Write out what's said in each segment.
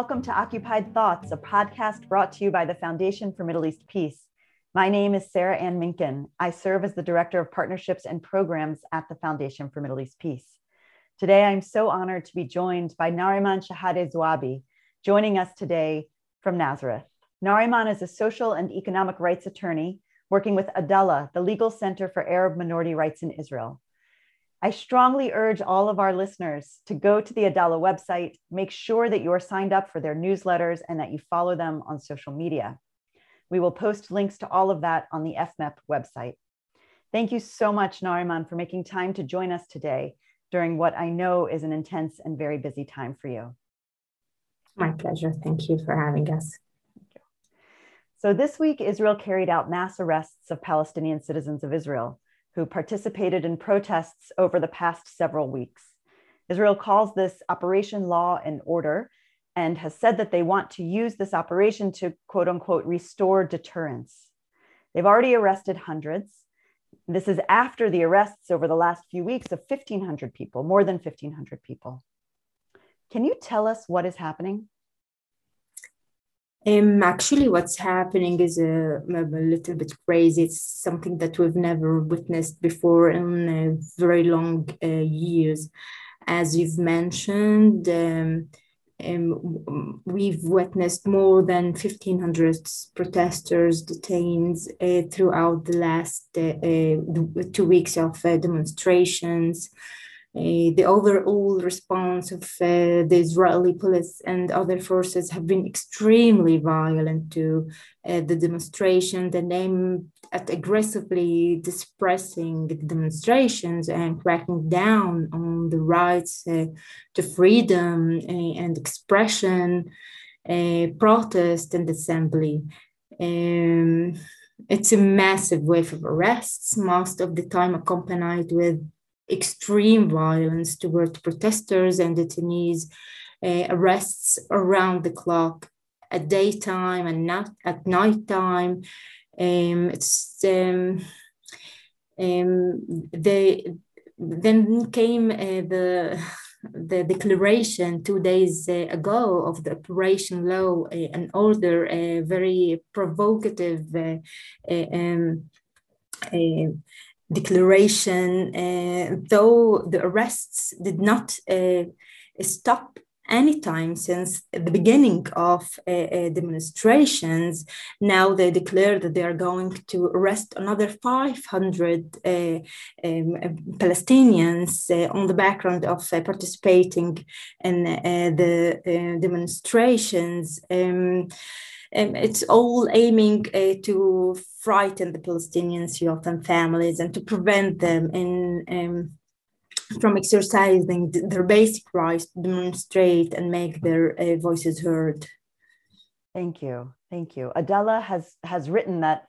Welcome to Occupied Thoughts, a podcast brought to you by the Foundation for Middle East Peace. My name is Sarah Ann Minkin. I serve as the Director of Partnerships and Programs at the Foundation for Middle East Peace. Today, I'm so honored to be joined by Nariman Shahade Zouabi, joining us today from Nazareth. Nariman is a social and economic rights attorney working with Adalah, the Legal Center for Arab Minority Rights in Israel. I strongly urge all of our listeners to go to the Adalah website, make sure that you are signed up for their newsletters and that you follow them on social media. We will post links to all of that on the FMEP website. Thank you so much, Nariman, for making time to join us today during what I know is an intense and very busy time for you. My pleasure. Thank you for having us. So, this week, Israel carried out mass arrests of Palestinian citizens of Israel who participated in protests over the past several weeks. Israel calls this Operation Law and Order and has said that they want to use this operation to quote unquote restore deterrence. They've already arrested hundreds. This is after the arrests over the last few weeks of 1,500 people, more than 1,500 people. Can you tell us what is happening? Um, actually, what's happening is a, a, little bit crazy. It's something that we've never witnessed before in uh, very long uh, years. As you've mentioned, um, um, we've witnessed more than 1,500 protesters detained uh, throughout the last uh, uh, two weeks of uh, demonstrations. Uh, the overall response of uh, the Israeli police and other forces have been extremely violent to uh, the demonstration. They aim at aggressively dispersing demonstrations and cracking down on the rights uh, to freedom uh, and expression, protest, and assembly. Um, it's a massive wave of arrests, most of the time accompanied with extreme violence toward protesters and detainees, uh, arrests around the clock at daytime and not at nighttime. Um, it's um, um, the then came uh, the the declaration two days uh, ago of the Operation Law and Order, a very provocative uh, um, uh, declaration, uh, though the arrests did not uh, stop any time since the beginning of uh, uh, demonstrations. Now they declare that they are going to arrest another 500 uh, um, Palestinians on the background of participating in the demonstrations. Um, um, it's all aiming uh, to frighten the Palestinians, youth and families, and to prevent them in um, from exercising their basic rights to demonstrate and make their uh, voices heard. Thank you, thank you. Adalah has has written that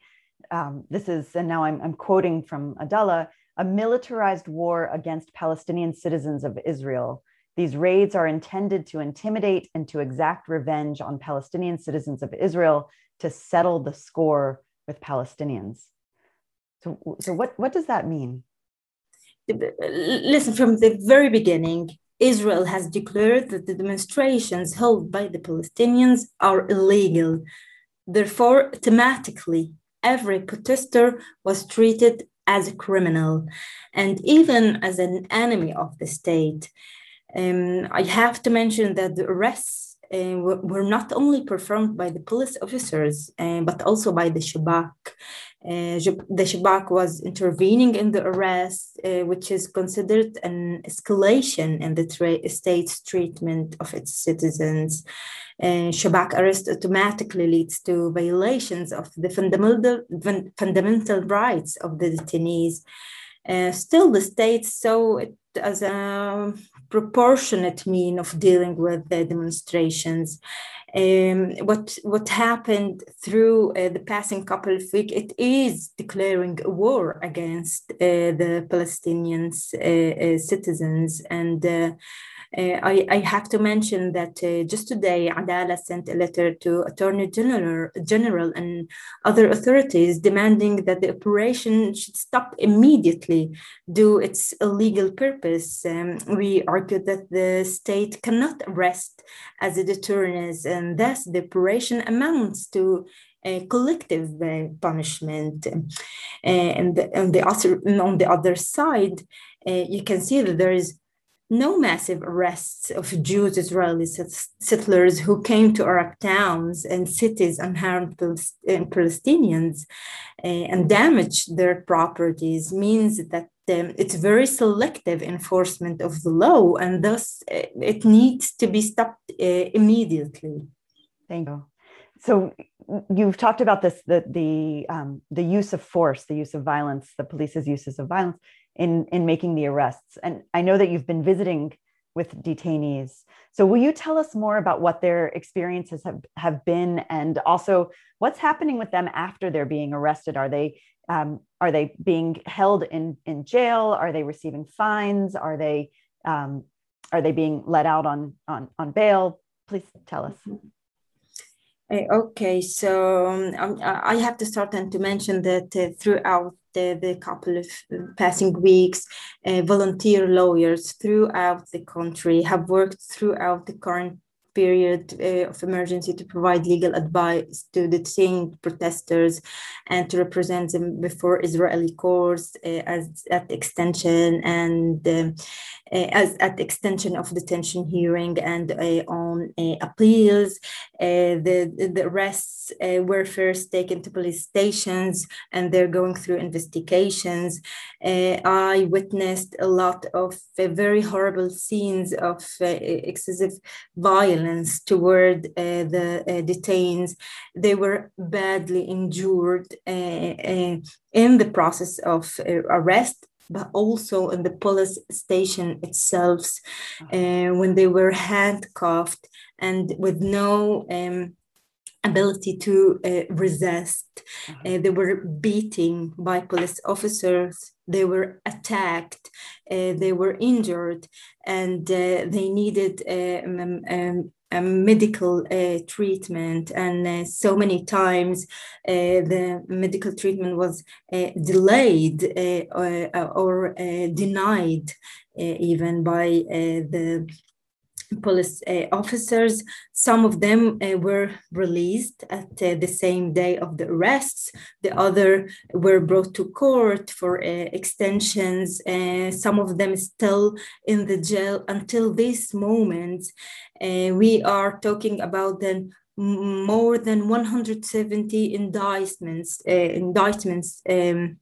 um, this is, and now I'm, I'm quoting from Adalah, a militarized war against Palestinian citizens of Israel these raids are intended to intimidate and to exact revenge on Palestinian citizens of Israel to settle the score with Palestinians. So, so what, what does that mean? Listen, from the very beginning, Israel has declared that the demonstrations held by the Palestinians are illegal. Therefore, thematically, every protester was treated as a criminal and even as an enemy of the state. Um, I have to mention that the arrests uh, were not only performed by the police officers, uh, but also by the Shabak. Uh, the Shabak was intervening in the arrest, uh, which is considered an escalation in the tra- state's treatment of its citizens. Uh, Shabak arrest automatically leads to violations of the fundamental, fundamental rights of the detainees. Uh, still, the state saw it as a proportionate mean of dealing with the demonstrations. Um, what what happened through uh, the passing couple of weeks, it is declaring a war against uh, the Palestinian uh, uh, citizens and uh, uh, I, I, have to mention that just today, Adalah sent a letter to Attorney General, General and other authorities demanding that the operation should stop immediately due its illegal pur purpose, um, we argued that the state cannot arrest as a deterrent, and thus the operation amounts to a collective uh, punishment. Uh, and on the other, on the other side, uh, you can see that there is no massive arrests of Jews, Israeli settlers who came to Arab towns and cities and harmed Palestinians uh, and damaged their properties means that it's very selective enforcement of the law and thus uh, it needs to be stopped uh, immediately. Thank you. So you've talked about this the the um, the use of force, the use of violence, the police's uses of violence in in making the arrests and i know that you've been visiting with detainees so will you tell us more about what their experiences have, have been and also what's happening with them after they're being arrested are they um, are they being held in in jail? Are they receiving fines? Are they um, are they being let out on on on bail? Please tell us. Uh, okay so um, i have to start and to mention that uh, throughout the, the couple of passing weeks, uh, volunteer lawyers throughout the country have worked throughout the current period uh, of emergency to provide legal advice to detained protesters and to represent them before Israeli courts uh, as at extension and uh, as at extension of detention hearing and on appeals. Uh, the, the arrests were first taken to police stations and they're going through investigations. I witnessed a lot of very horrible scenes of excessive violence toward uh, the uh, detainees. They were badly injured uh, uh in the process of uh, arrest, but also in the police station itself uh, when they were handcuffed and with no um, ability to uh, resist. Uh-huh. Uh, they were beating by police officers. They were attacked. Uh, they were injured, and uh, they needed um, um, medical uh, treatment. And uh, so many times, uh, the medical treatment was uh, delayed uh, or, or denied, even by the police uh, officers. Some of them uh, were released at uh, the same day of the arrests. The other were brought to court for uh, extensions. Uh, some of them still in the jail until this moment. Uh, we are talking about then more than 170 indictments, indictments um,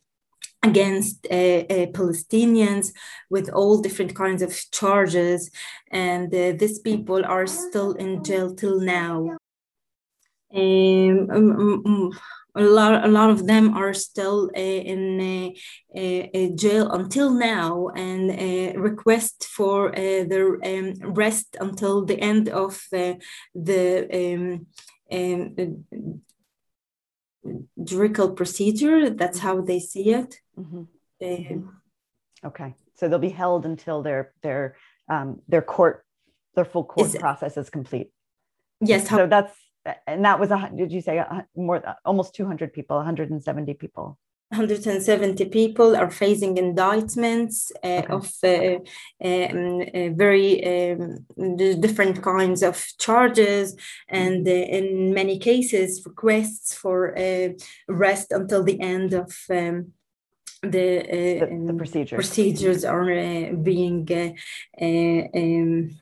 against uh, uh, Palestinians with all different kinds of charges. And uh, these people are still in jail till now. Um, um, um, um a lot, a lot of them are still uh, in uh, jail until now and request for their um, rest until the end of the um, procedure. That's how they see it. Mm-hmm. Uh, okay, so they'll be held until their their um, their court their full court is, process is complete. Yes. So that's and that was a did you say a, more almost 200 people 170 people 170 people are facing indictments uh, okay. of uh, um, uh, very um, different kinds of charges and uh, in many cases requests for uh, arrest until the end of um, the, the, the, procedures. procedures are uh, being um, uh, uh,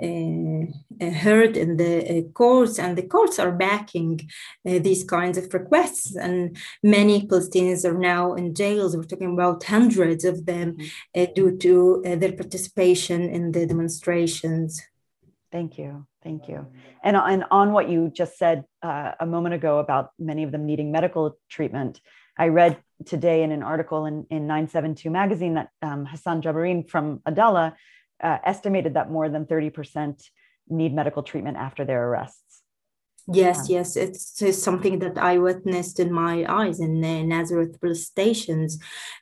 heard in the uh, courts, and the courts are backing these kinds of requests. And many Palestinians are now in jails. We're talking about hundreds of them mm-hmm. due to their participation in the demonstrations. Thank you. Thank you. And, and on what you just said uh, a moment ago about many of them needing medical treatment, I read today in an article in, in 972 magazine that um, Hassan Jabareen from Adalah uh, estimated that more than 30% need medical treatment after their arrests. Yes, yes, it's, it's, something that I witnessed in my eyes in uh, Nazareth police stations.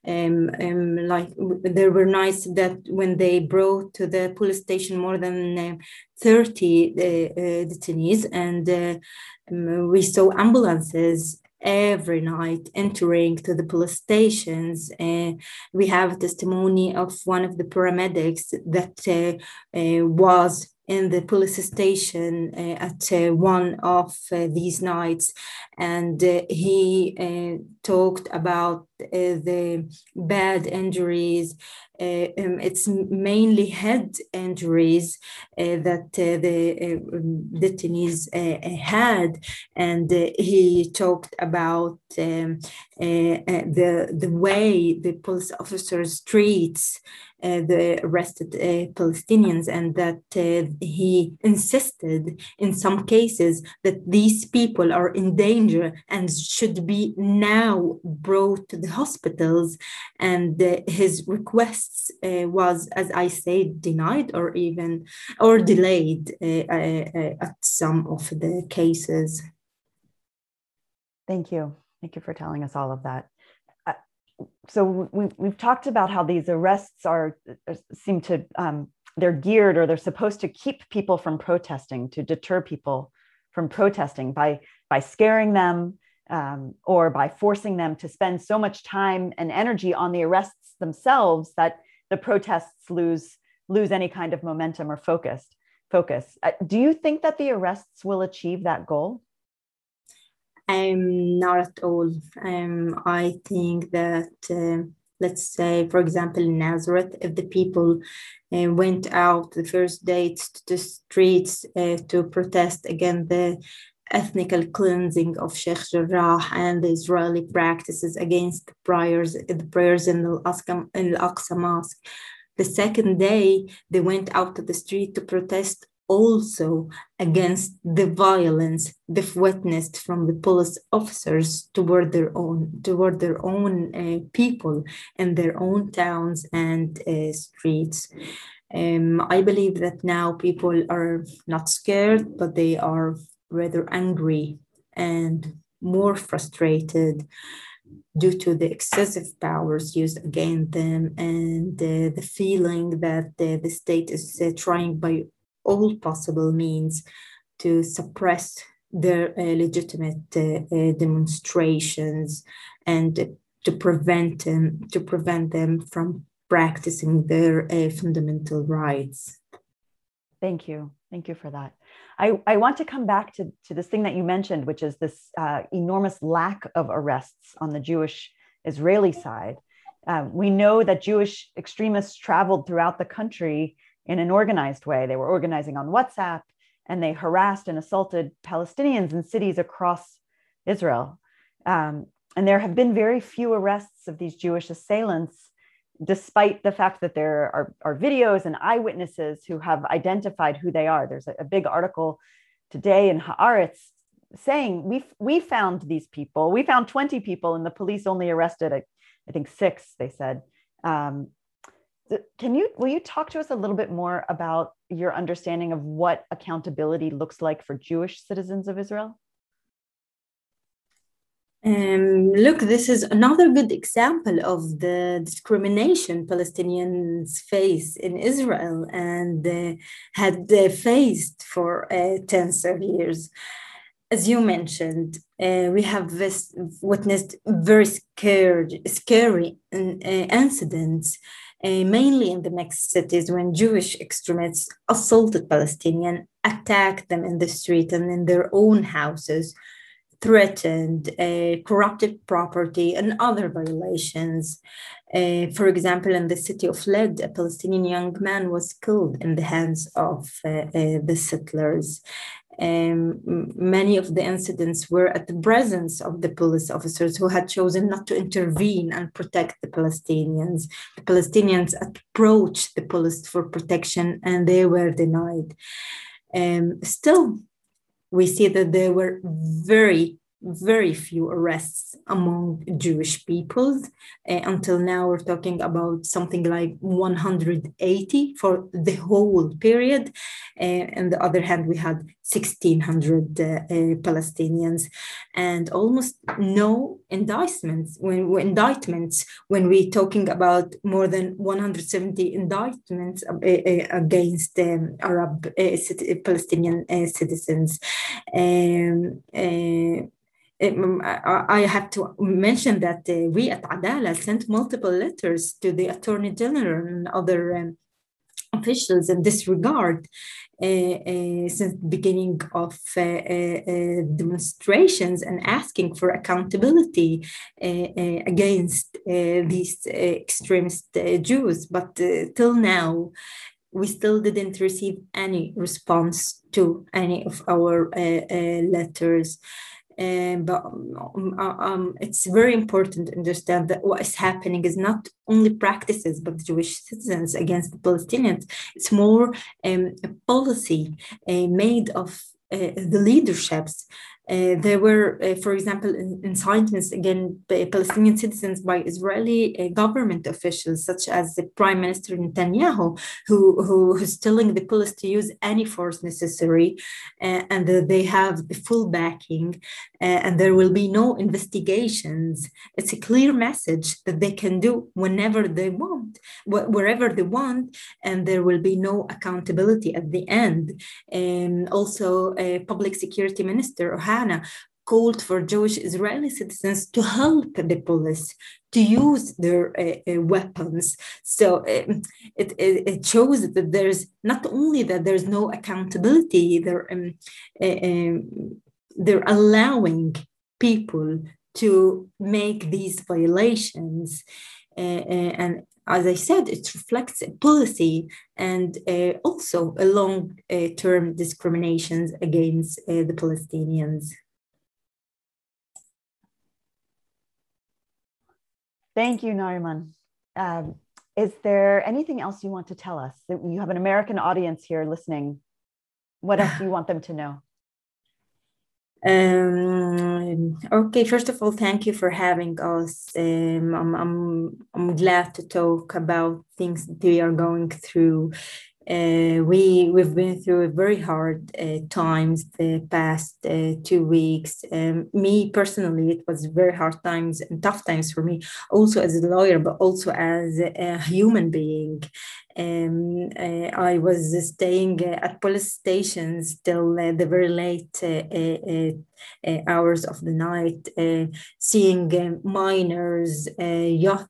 Um, um, like there were nights that when they brought to the police station more than uh, 30 uh, uh detainees, and uh, um, we saw ambulances every night entering to the police stations. Uh, we have testimony of one of the paramedics that uh, uh, was in the police station uh, at uh, one of uh, these nights and he talked about the bad injuries uh, um, it's mainly head injuries uh, that uh, the um, detainees had, and he talked about um, the the way the police officers treats uh, the arrested uh, Palestinians, and that uh, he insisted in some cases that these people are in danger and should be now brought to the hospitals. And his requests uh, was, as I said, denied or even or mm-hmm. delayed uh, uh, at some of the cases. Thank you. Thank you for telling us all of that so we, we've talked about how these arrests are uh, seem to um, they're geared or they're supposed to keep people from protesting to deter people from protesting by by scaring them um, or by forcing them to spend so much time and energy on the arrests themselves that the protests lose lose any kind of momentum or focus focus uh, do you think that the arrests will achieve that goal um, not at all. Um, I think that, uh, let's say, for example, in Nazareth, if the people uh, went out the first day to the streets uh, to protest against the ethnical cleansing of Sheikh Jarrah and the Israeli practices against the prayers, the prayers in the Al-Aqsa Mosque. The second day, they went out to the street to protest also against the violence they've witnessed from the police officers toward their own toward their own uh, people in their own towns and uh, streets. Um, I believe that now people are not scared, but they are rather angry and more frustrated due to the excessive powers used against them and uh, the feeling that the state is uh, trying by all possible means to suppress their uh, legitimate uh, uh, demonstrations and to prevent them to prevent them from practicing their uh, fundamental rights. Thank you. Thank you for that. I, I want to come back to, to this thing that you mentioned, which is this uh, enormous lack of arrests on the Jewish Israeli side. Uh, we know that Jewish extremists traveled throughout the country in an organized way. They were organizing on WhatsApp and they harassed and assaulted Palestinians in cities across Israel. Um, and there have been very few arrests of these Jewish assailants, despite the fact that there are, are videos and eyewitnesses who have identified who they are. There's a, a big article today in Haaretz saying we we found these people. We found 20 people, and the police only arrested, I, think, six. They said. Um, can you will you talk to us a little bit more about your understanding of what accountability looks like for Jewish citizens of Israel? Um, look, this is another good example of the discrimination Palestinians face in Israel and uh, had uh, faced for uh, tens of years. As you mentioned, uh, we have witnessed very scared, scary uh, incidents uh, mainly in the mixed cities when Jewish extremists assaulted Palestinians, attacked them in the street and in their own houses, threatened, uh, corrupted property, and other violations. Uh, for example, in the city of Lod, a Palestinian young man was killed in the hands of uh, uh, the settlers. Um, many of the incidents were at the presence of the police officers who had chosen not to intervene and protect the Palestinians. The Palestinians approached the police for protection and they were denied. Um, still, we see that there were very very few arrests among Jewish peoples. Uh, until now, we're talking about something like 180 for the whole period. Uh, on the other hand, we had 1,600 uh, Palestinians and almost no indictments when, when, indictments when we're talking about more than 170 indictments uh, uh, against um, Arab Palestinian citizens. Um, um, I have to mention that we at Adalah sent multiple letters to the Attorney General and other um, officials in this regard uh, uh, since the beginning of uh, demonstrations and asking for accountability against these extremist Jews. But till now, we still didn't receive any response to any of our letters. Um, but um, uh, um, it's very important to understand that what is happening is not only practices the Jewish citizens against the Palestinians. It's more um, a policy uh, made of uh, the leaderships uh, there were, uh, for example, incitements against Palestinian citizens by Israeli uh, government officials, such as the Prime Minister Netanyahu, who, who is telling the police to use any force necessary, and they have the full backing, and there will be no investigations. It's a clear message that they can do whenever they want, wh- wherever they want, and there will be no accountability at the end. And also, a Public Security Minister Called for Jewish Israeli citizens to help the police to use their uh, uh, weapons. So um, it, it, it, shows that there's not only that there's no accountability, they're, um, uh, um, they're allowing people to make these violations. Uh, uh, and as I said, it reflects a policy and uh, also a long-term discriminations against the Palestinians. Thank you, Nariman. Um, is there anything else you want to tell us? You have an American audience here listening. What else do you want them to know? Um, okay, first of all, thank you for having us. Um, I'm, I'm, I'm glad to talk about things we are going through uh, we we've been through very hard uh, times the past uh, two weeks. Um, me personally, it was very hard times and tough times for me, also as a lawyer, but also as a, human being. Um, uh, I was staying uh, at police stations till uh, the very late hours of the night, seeing minors, youth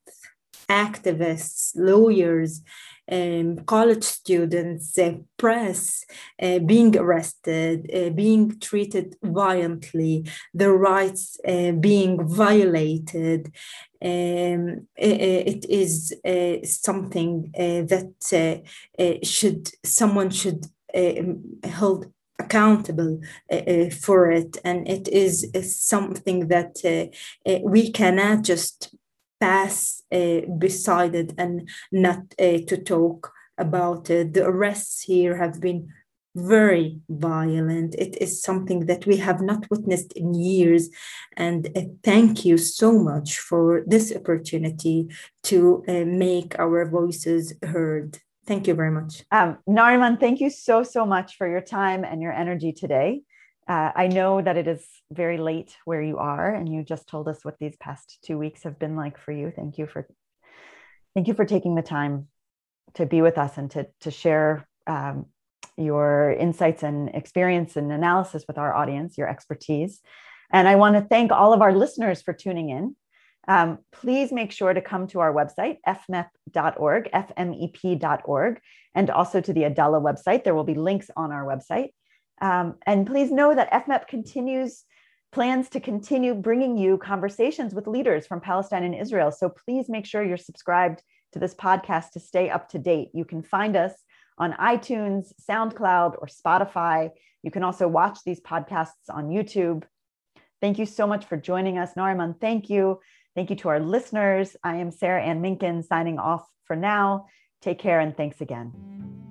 activists, lawyers um, college students, uh, press uh, being arrested, uh, being treated violently, their rights uh, being violated. Um, it, it is uh, something uh, that should someone should hold accountable uh, for it and it is something that uh, we cannot just pass uh, beside it and not uh, to talk about it. The arrests here have been very violent. It is something that we have not witnessed in years. And uh, thank you so much for this opportunity to uh, make our voices heard. Thank you very much. Um, Nariman, thank you so, so much for your time and your energy today. Uh, I know that it is very late where you are, and you just told us what these past two weeks have been like for you. Thank you for thank you for taking the time to be with us and to to share um, your insights and experience and analysis with our audience, your expertise. And I want to thank all of our listeners for tuning in. Um, please make sure to come to our website, fmep.org, fmep.org, and also to the Adalah website. There will be links on our website. Um, and please know that FMEP continues plans to continue bringing you conversations with leaders from Palestine and Israel. So please make sure you're subscribed to this podcast to stay up to date. You can find us on iTunes, SoundCloud, or Spotify. You can also watch these podcasts on YouTube. Thank you so much for joining us. Nariman, thank you. Thank you to our listeners. I am Sarah Ann Minkin signing off for now. Take care and thanks again.